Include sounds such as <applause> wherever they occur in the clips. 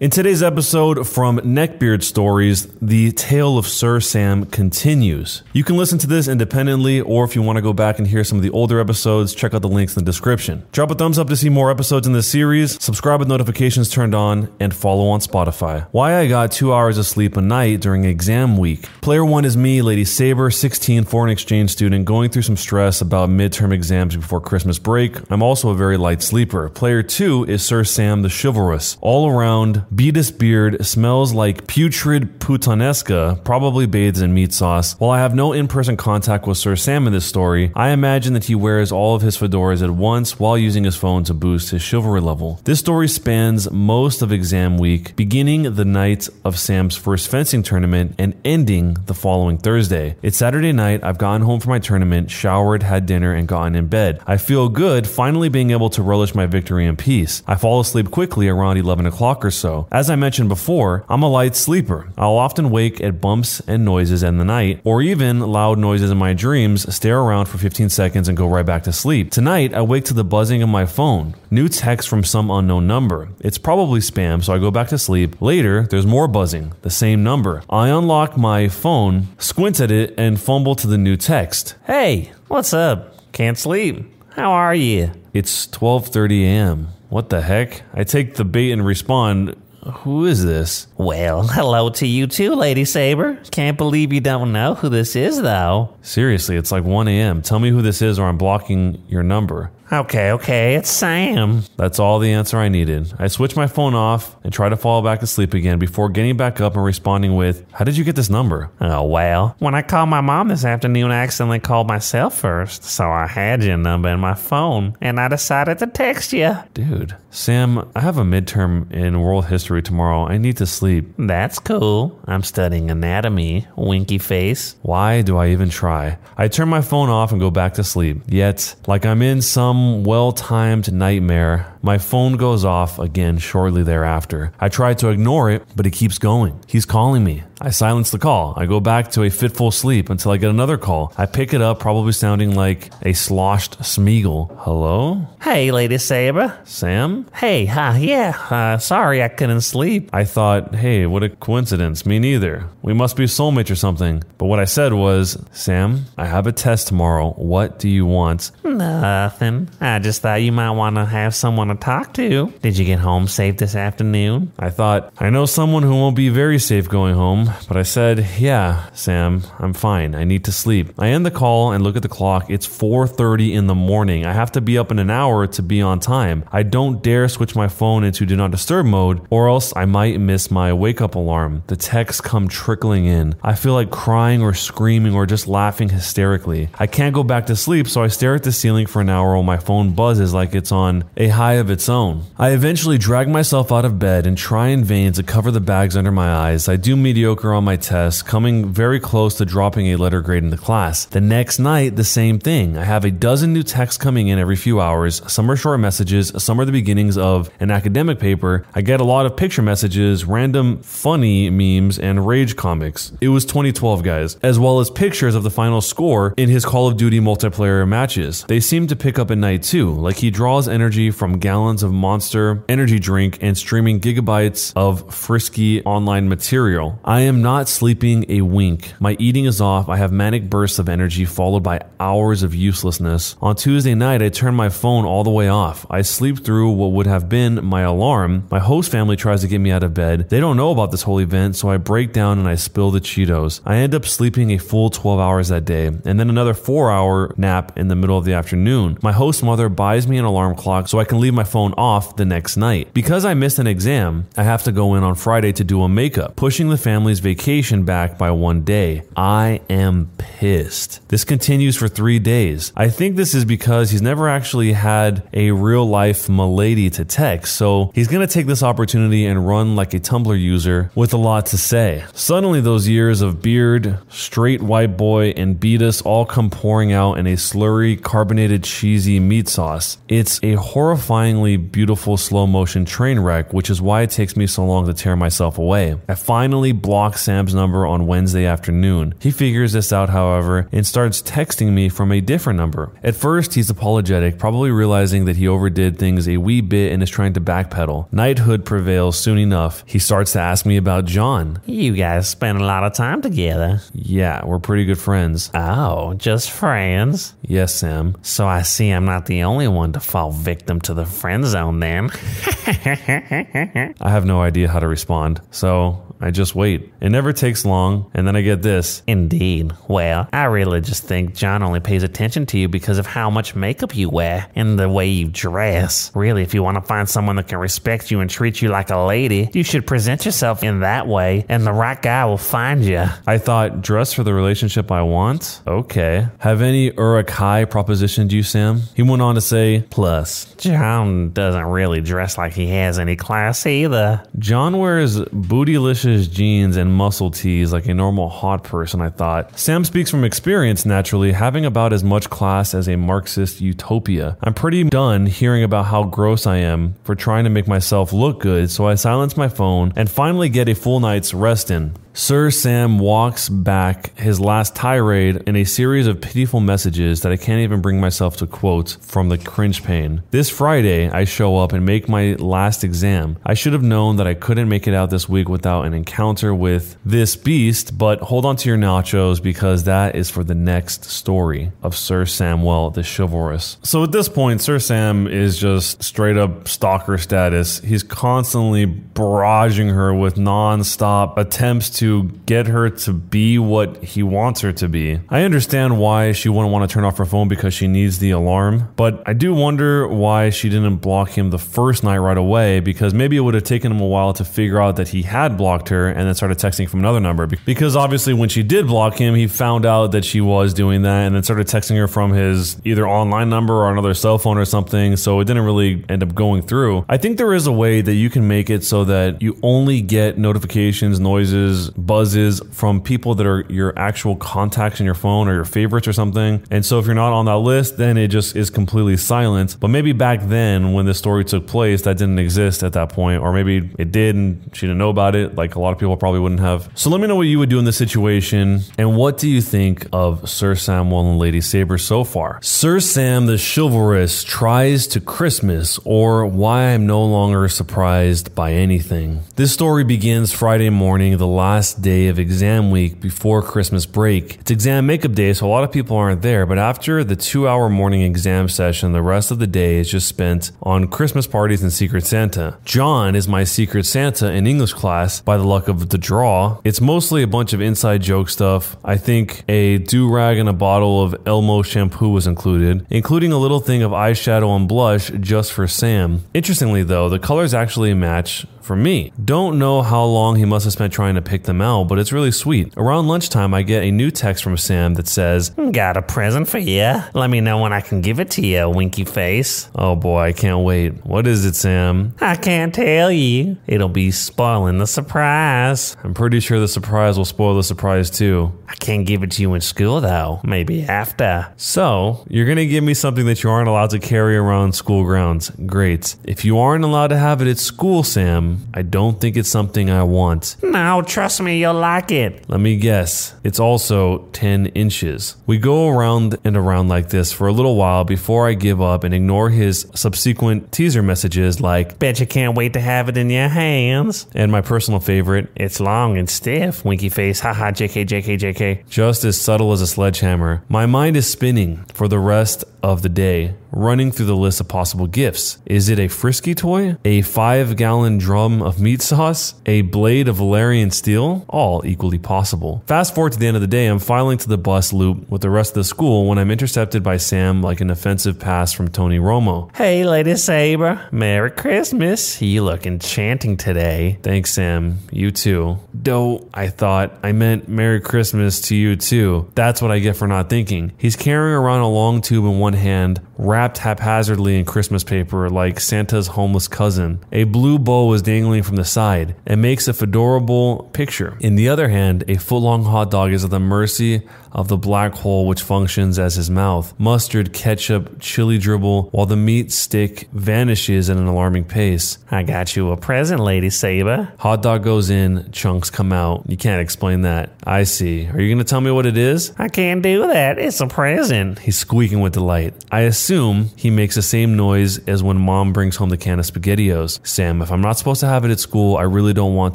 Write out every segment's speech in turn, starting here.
In today's episode from Neckbeard Stories, the tale of Sir Sam continues. You can listen to this independently, or if you want to go back and hear some of the older episodes, check out the links in the description. Drop a thumbs up to see more episodes in this series, subscribe with notifications turned on, and follow on Spotify. Why I got two hours of sleep a night during exam week. Player one is me, Lady Saber, 16, foreign exchange student, going through some stress about midterm exams before Christmas break. I'm also a very light sleeper. Player two is Sir Sam the Chivalrous, all around Beatus beard smells like putrid puttanesca, probably bathes in meat sauce. While I have no in person contact with Sir Sam in this story, I imagine that he wears all of his fedoras at once while using his phone to boost his chivalry level. This story spans most of exam week, beginning the night of Sam's first fencing tournament and ending the following Thursday. It's Saturday night, I've gotten home from my tournament, showered, had dinner, and gotten in bed. I feel good finally being able to relish my victory in peace. I fall asleep quickly around 11 o'clock or so. As I mentioned before, I'm a light sleeper. I'll often wake at bumps and noises in the night, or even loud noises in my dreams, stare around for 15 seconds and go right back to sleep. Tonight, I wake to the buzzing of my phone. New text from some unknown number. It's probably spam, so I go back to sleep. Later, there's more buzzing, the same number. I unlock my phone, squint at it, and fumble to the new text. Hey, what's up? Can't sleep. How are you? It's 12:30 a.m. What the heck? I take the bait and respond, who is this? Well, <laughs> hello to you too, Lady Saber. Can't believe you don't know who this is, though. Seriously, it's like 1 a.m. Tell me who this is or I'm blocking your number. Okay, okay, it's Sam. That's all the answer I needed. I switch my phone off and try to fall back asleep again before getting back up and responding with, How did you get this number? Oh, well, when I called my mom this afternoon, I accidentally called myself first, so I had your number in my phone, and I decided to text you. Dude, Sam, I have a midterm in world history tomorrow. I need to sleep. That's cool. I'm studying anatomy, winky face. Why do I even try? I turn my phone off and go back to sleep. Yet, like I'm in some well timed nightmare, my phone goes off again shortly thereafter. I try to ignore it, but it keeps going. He's calling me. I silence the call. I go back to a fitful sleep until I get another call. I pick it up, probably sounding like a sloshed Smeagol. Hello? Hey, Lady Saber. Sam? Hey, huh, yeah, uh, sorry I couldn't sleep. I thought, hey, what a coincidence. Me neither. We must be soulmates or something. But what I said was, Sam, I have a test tomorrow. What do you want? Nothing. I just thought you might want to have someone to talk to. Did you get home safe this afternoon? I thought, I know someone who won't be very safe going home, but I said, yeah, Sam, I'm fine. I need to sleep. I end the call and look at the clock. It's 4:30 in the morning. I have to be up in an hour to be on time. I don't dare switch my phone into do not disturb mode or else I might miss my wake up alarm. The texts come trickling in. I feel like crying or screaming or just laughing hysterically. I can't go back to sleep, so I stare at the ceiling for an hour while my phone buzzes like it's on a high of its own. I eventually drag myself out of bed and try in vain to cover the bags under my eyes. I do mediocre on my test, coming very close to dropping a letter grade in the class. The next night, the same thing. I have a dozen new texts coming in every few hours. Some are short messages, some are the beginnings of an academic paper. I get a lot of picture messages, random funny memes, and rage comics. It was 2012, guys, as well as pictures of the final score in his Call of Duty multiplayer matches. They seem to pick up at night too, like he draws energy from gallons of monster energy drink and streaming gigabytes of frisky online material. I am not sleeping a wink. My eating is off. I have manic bursts of energy followed by hours of uselessness. On Tuesday night, I turn my phone all the way off. I sleep through what would have been my alarm. My host family tries to get me out of bed. They don't know about this whole event, so I break down and I spill the Cheetos. I end up sleeping a full 12 hours that day, and then another 4 hour nap in the middle of the afternoon. My host mother buys me an alarm clock so I can leave my phone off the next night. Because I missed an exam, I have to go in on Friday to do a makeup, pushing the family's vacation back by one day. I am pissed. This continues for three days. I think this is because he's never actually had a real life milady to text, so he's gonna take this opportunity and run like a Tumblr user with a lot to say. Suddenly, those years of beard, straight white boy, and Beatus all come pouring out in a slurry, carbonated, cheesy meat sauce. It's a horrifyingly beautiful slow motion train wreck, which is why it takes me so long to tear myself away. I finally block Sam's number on Wednesday afternoon. He figures this out, however, and starts texting me from a different number. At first, he's apologetic, probably realizing that he overdid things a wee bit and is trying to backpedal. Knighthood prevails soon enough. He starts to ask me about John. You guys spend a lot of time together. Yeah, we're pretty good friends. Oh, just friends? Yes, Sam. So I see I'm not the only one to fall victim to the friend zone then. <laughs> I have no idea how to respond, so I just wait. It never takes long, and then I get this. Indeed. Well, I really just think John only pays attention to you because of how much makeup you wear and the way you dress. Really, if you want to find someone that can respect you and treat you like a lady, you should present yourself in that way, and the right guy will find you. I thought, dress for the relationship I want? Okay. Have any Uruk-hai propositioned you, Sam? He went on to say, Plus, John doesn't really dress like he has any class either. John wears bootylicious jeans and muscle tees like a normal hot person, I thought. Sam speaks from experience, naturally, having about as much class as a Marxist utopia. I'm pretty done hearing about how gross I am for trying to make myself look good, so I silence my phone and finally get a full night's rest in. Sir Sam walks back his last tirade in a series of pitiful messages that I can't even bring myself to quote from the cringe pain. This Friday, I show up and make my last exam. I should have known that I couldn't make it out this week without an encounter with this beast, but hold on to your nachos because that is for the next story of Sir Samwell the Chivalrous. So at this point, Sir Sam is just straight up stalker status. He's constantly barraging her with non-stop attempts to to get her to be what he wants her to be. I understand why she wouldn't want to turn off her phone because she needs the alarm, but I do wonder why she didn't block him the first night right away because maybe it would have taken him a while to figure out that he had blocked her and then started texting from another number. Because obviously, when she did block him, he found out that she was doing that and then started texting her from his either online number or another cell phone or something. So it didn't really end up going through. I think there is a way that you can make it so that you only get notifications, noises, buzzes from people that are your actual contacts in your phone or your favorites or something. And so if you're not on that list, then it just is completely silent. But maybe back then when this story took place, that didn't exist at that point, or maybe it did and she didn't know about it, like a lot of people probably wouldn't have. So let me know what you would do in this situation and what do you think of Sir Samwell and Lady Saber so far? Sir Sam the chivalrous tries to Christmas or why I'm no longer surprised by anything. This story begins Friday morning, the last day of exam week before Christmas break. It's exam makeup day, so a lot of people aren't there, but after the two hour morning exam session, the rest of the day is just spent on Christmas parties and Secret Santa. John is my Secret Santa in English class by the luck of the draw. It's mostly a bunch of inside joke stuff. I think a do rag and a bottle of Elmo shampoo was included, including a little thing of eyeshadow and blush just for Sam. Interestingly, though, the colors actually match for me. Don't know how long he must have spent trying to pick them out, but it's really sweet. Around lunchtime, I get a new text from Sam that says, Got a present for you. Let me know when I can give it to you, winky face. Oh boy, I can't wait. What is it, Sam? I can't tell you. It'll be spoiling the surprise. I'm pretty sure the surprise will spoil the surprise too. I can't give it to you in school, though. Maybe after. So, you're gonna give me something that you aren't allowed to carry around school grounds. Great. If you aren't allowed to have it at school, Sam, I don't think it's something I want. No, trust me, you'll like it. Let me guess. It's also 10 inches. We go around and around like this for a little while before I give up and ignore his subsequent teaser messages like, Bet you can't wait to have it in your hands. and my personal favorite, It's long and stiff, winky face. Haha, JK, JK, JK. just as subtle as a sledgehammer. My mind is spinning for the rest of the day, running through the list of possible gifts. Is it a frisky toy? A five gallon drum of meat sauce? A blade of Valyrian steel? All equally possible. Fast forward to the end of the day, I'm filing to the bus loop with the rest of the school when I'm intercepted by Sam like an offensive pass from Tony Romo. Hey, Lady Saber. Merry Christmas. You look enchanting today. Thanks, Sam. You too. Doe, I thought. I meant Merry Christmas to you too. That's what I get for not thinking. He's carrying around a long tube in one hand, wrapped haphazardly in Christmas paper like Santa's homeless cousin. A blue bow is dangling from the side and makes a fedorable picture. In the other hand, a foot long hot dog is at the mercy of the black hole which functions as his mouth. Mustard, ketchup, chili dribble, while the meat stick vanishes at an alarming pace. I got you a present, Lady Saber. Hot dog goes in, chunks come out. You can't explain that. I see. Are you going to tell me what it is? I can't do that. It's a present. He's squeaking with delight. I assume he makes the same noise as when mom brings home the can of SpaghettiOs. Sam, if I'm not supposed to have it at school, I really don't want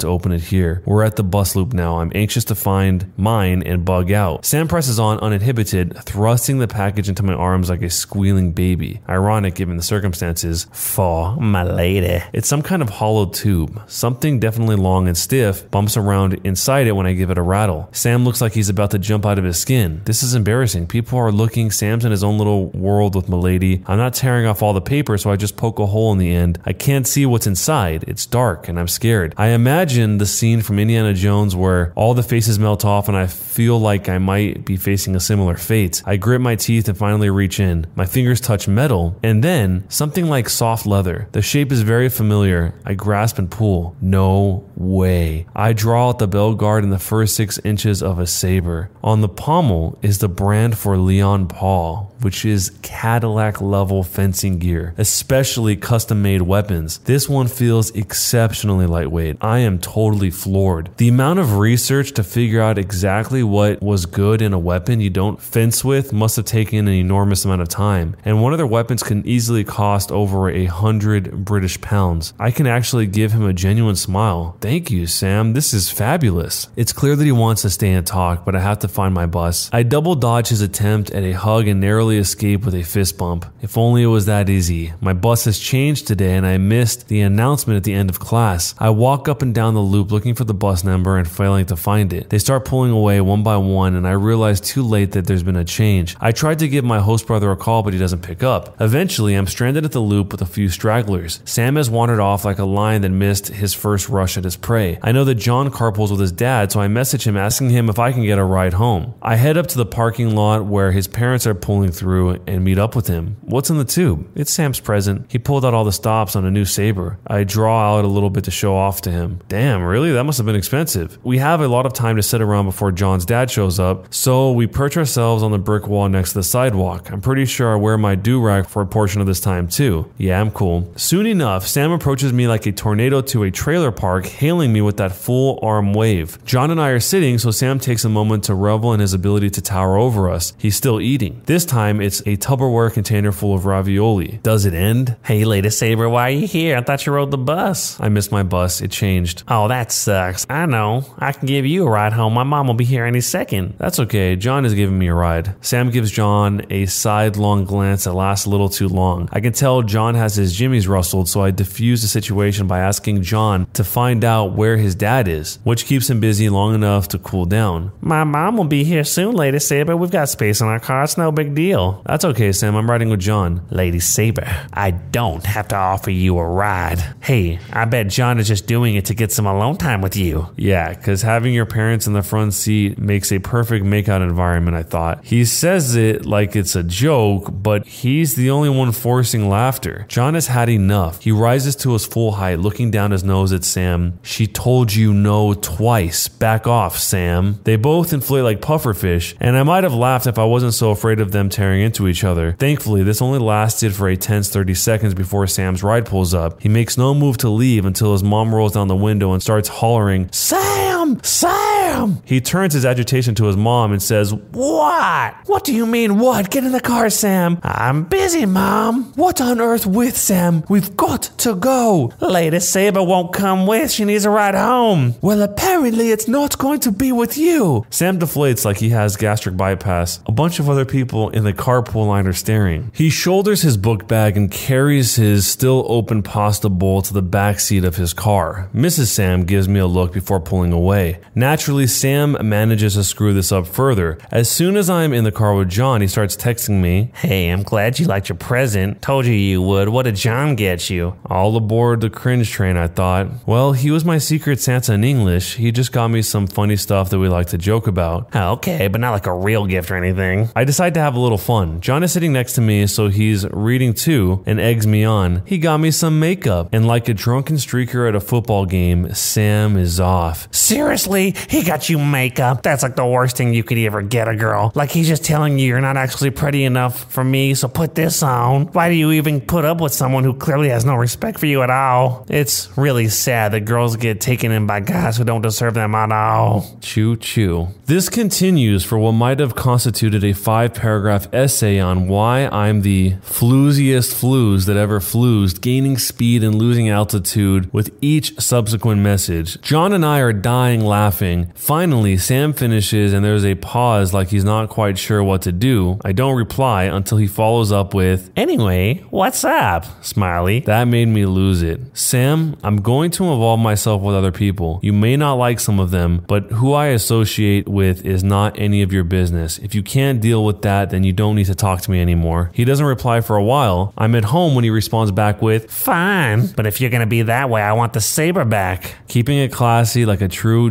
to open it here. We're at the bus loop now. I'm anxious to find mine and bug out. Sam presses on uninhibited, thrusting the package into my arms like a squealing baby. Ironic given the circumstances. For my lady. It's some kind of hollow tube. Something definitely long and stiff bumps around inside it when I give it a rattle. Sam looks like he's about to jump out of his skin. This is embarrassing. People are looking. Sam's in his own little world with Milady. I'm not tearing off all the paper, so I just poke a hole in the end. I can't see what's inside. It's dark and I'm scared. I imagine the scene from Indiana Jones where all the faces melt off and I feel like I might be facing a similar fate. I grit my teeth and finally reach in. My fingers touch metal and then something like soft leather. The shape is very familiar. I grasp and pull. No way. I draw out the bell guard in the first six inches of a saber. On the pommel is the brand for Leon Paul, which is Cadillac level fencing gear, especially custom made weapons. This one feels exceptionally lightweight. I am totally floored. The amount of research to figure out exactly what was good in a weapon you don't fence with must have taken an enormous amount of time, and one of their weapons can easily cost over a hundred British pounds. I can actually give him a genuine smile. Thank you, Sam. This is fabulous. It's clear that he wants to stay and talk, but I have to find my bus. I double dodge his attempt at a hug and narrowly escape with a fist bump. If only it was that easy. My bus has changed today and I missed the announcement at the end of class. I walk up and down the loop looking for the bus number and failing to find it. They start pulling away one by one and I realize too late that there's been a change. I tried to give my host brother a call, but he doesn't pick up. Eventually, I'm stranded at the loop with a few stragglers. Sam has wandered off like a lion that missed his first rush at his prey. I know that John carpools with his dad, so I message him asking him if I can get a ride home. I head up to the parking lot where his parents are pulling through and meet up with him. What's in the tube? It's Sam's present. He pulled out all the stops on a new Sabre. I draw out a little bit to show off to him. Damn, really? That must have been expensive. We have a lot of time to sit around before John's dad shows up, so we perch ourselves on the brick wall next to the sidewalk. I'm pretty sure I wear my do rag for a portion of this time too. Yeah, I'm cool. Soon enough, Sam approaches me like a tornado to a trailer park, hailing me with that full arm wave. John and I are sitting, so Sam takes a moment to revel in his ability to tower over us. He's still eating. This time, it's a Tupperware container full of ravioli. Does it end? Hey, Lady Saber, why are you here? I thought you rode the bus. I missed my bus. It changed. Oh, that sucks. I know. I can give you a ride home. My mom will be here any second. That's okay. John is giving me a ride. Sam gives John a sidelong glance that lasts a little too long. I can tell John has his jimmies rustled, so I diffuse the situation by asking John to find out where his dad is, which keeps him busy long enough to cool down. My mom will be here soon, Lady Saber. We've got space in our car. It's no big deal. That's okay, Sam. I'm riding with John. Lady Saber, I don't have to offer you a ride. Hey, I bet John is just doing it to get some alone time with you. Yeah, because having your parents in the front seat makes a perfect makeout environment, I thought. He says it like it's a joke, but he's the only one forcing laughter. John has had enough. He rises to his full height, looking down his nose at Sam. She told you no twice. Back off, Sam. They both inflate like pufferfish, and I might have laughed if I wasn't so afraid of them tearing into each other. Thankfully, this only lasted for a tense 30 seconds before Sam's ride pulls up. He makes no move to leave until his mom rolls down the window and starts hollering, Sam! Sam! He turns his agitation to his mom and says, What? What do you mean, what? Get in the car, Sam. I'm busy, mom. What on earth with Sam? We've got to go. Lady Saber won't come with. She needs a ride home. Well, apparently it's not going to be with you. Sam deflates like he has gastric bypass. A bunch of other people in the carpool line are staring. He shoulders his book bag and carries his still open pasta bowl to the back seat of his car. Mrs. Sam gives me a look before pulling away. Naturally, Sam manages to screw this up further. As soon as I'm in the car with John, he starts texting me, Hey, I'm glad you liked your present. Told you you would. What did John get you? All aboard the cringe train, I thought. Well, he was my secret Santa in English. He just got me some funny stuff that we like to joke about. Oh, okay, but not like a real gift or anything. I decide to have a little fun. John is sitting next to me, so he's reading too and eggs me on. He got me some makeup, and like a drunken streaker at a football game, Sam is off. Seriously? He got you makeup. That's like the worst thing you could ever get a girl. Like he's just telling you you're not actually pretty enough for me, so put this on. Why do you even put up with someone who clearly has no respect for you at all? It's really sad that girls get taken in by guys who don't deserve them at all. Choo choo. This continues for what might have constituted a five paragraph essay on why I'm the flooziest flues that ever floozed, gaining speed and losing altitude with each subsequent message. John and I are dying laughing. Finally, Sam finishes and there's a pause like he's not quite sure what to do. I don't reply until he follows up with, Anyway, what's up? Smiley. That made me lose it. Sam, I'm going to involve myself with other people. You may not like some of them, but who I associate with is not any of your business. If you can't deal with that, then you don't need to talk to me anymore. He doesn't reply for a while. I'm at home when he responds back with, Fine, but if you're gonna be that way, I want the saber back. Keeping it classy like a true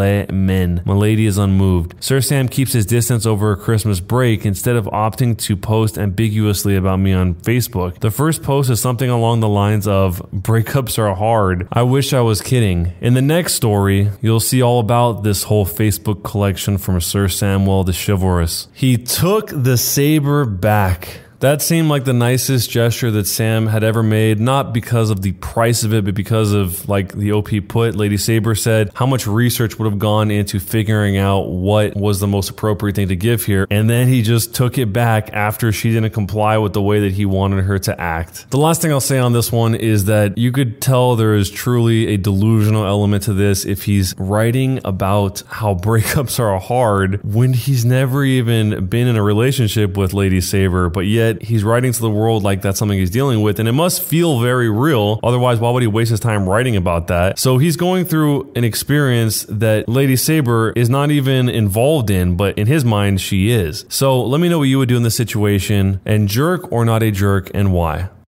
gentleman. Milady is unmoved. Sir Sam keeps his distance over a Christmas break instead of opting to post ambiguously about me on Facebook. The first post is something along the lines of breakups are hard. I wish I was kidding. In the next story, you'll see all about this whole Facebook collection from Sir Samuel the Chivalrous. He took the saber back. That seemed like the nicest gesture that Sam had ever made, not because of the price of it, but because of, like the OP put, Lady Saber said, how much research would have gone into figuring out what was the most appropriate thing to give here. And then he just took it back after she didn't comply with the way that he wanted her to act. The last thing I'll say on this one is that you could tell there is truly a delusional element to this if he's writing about how <laughs> breakups are hard when he's never even been in a relationship with Lady Saber, but he's writing to the world like that's something he's dealing with, and it must feel very real. Otherwise, why would he waste his time writing about that? So he's going through an experience that Lady Saber is not even involved in, but in his mind, she is. So let me know what you would do in this situation, and jerk or not a jerk, and why.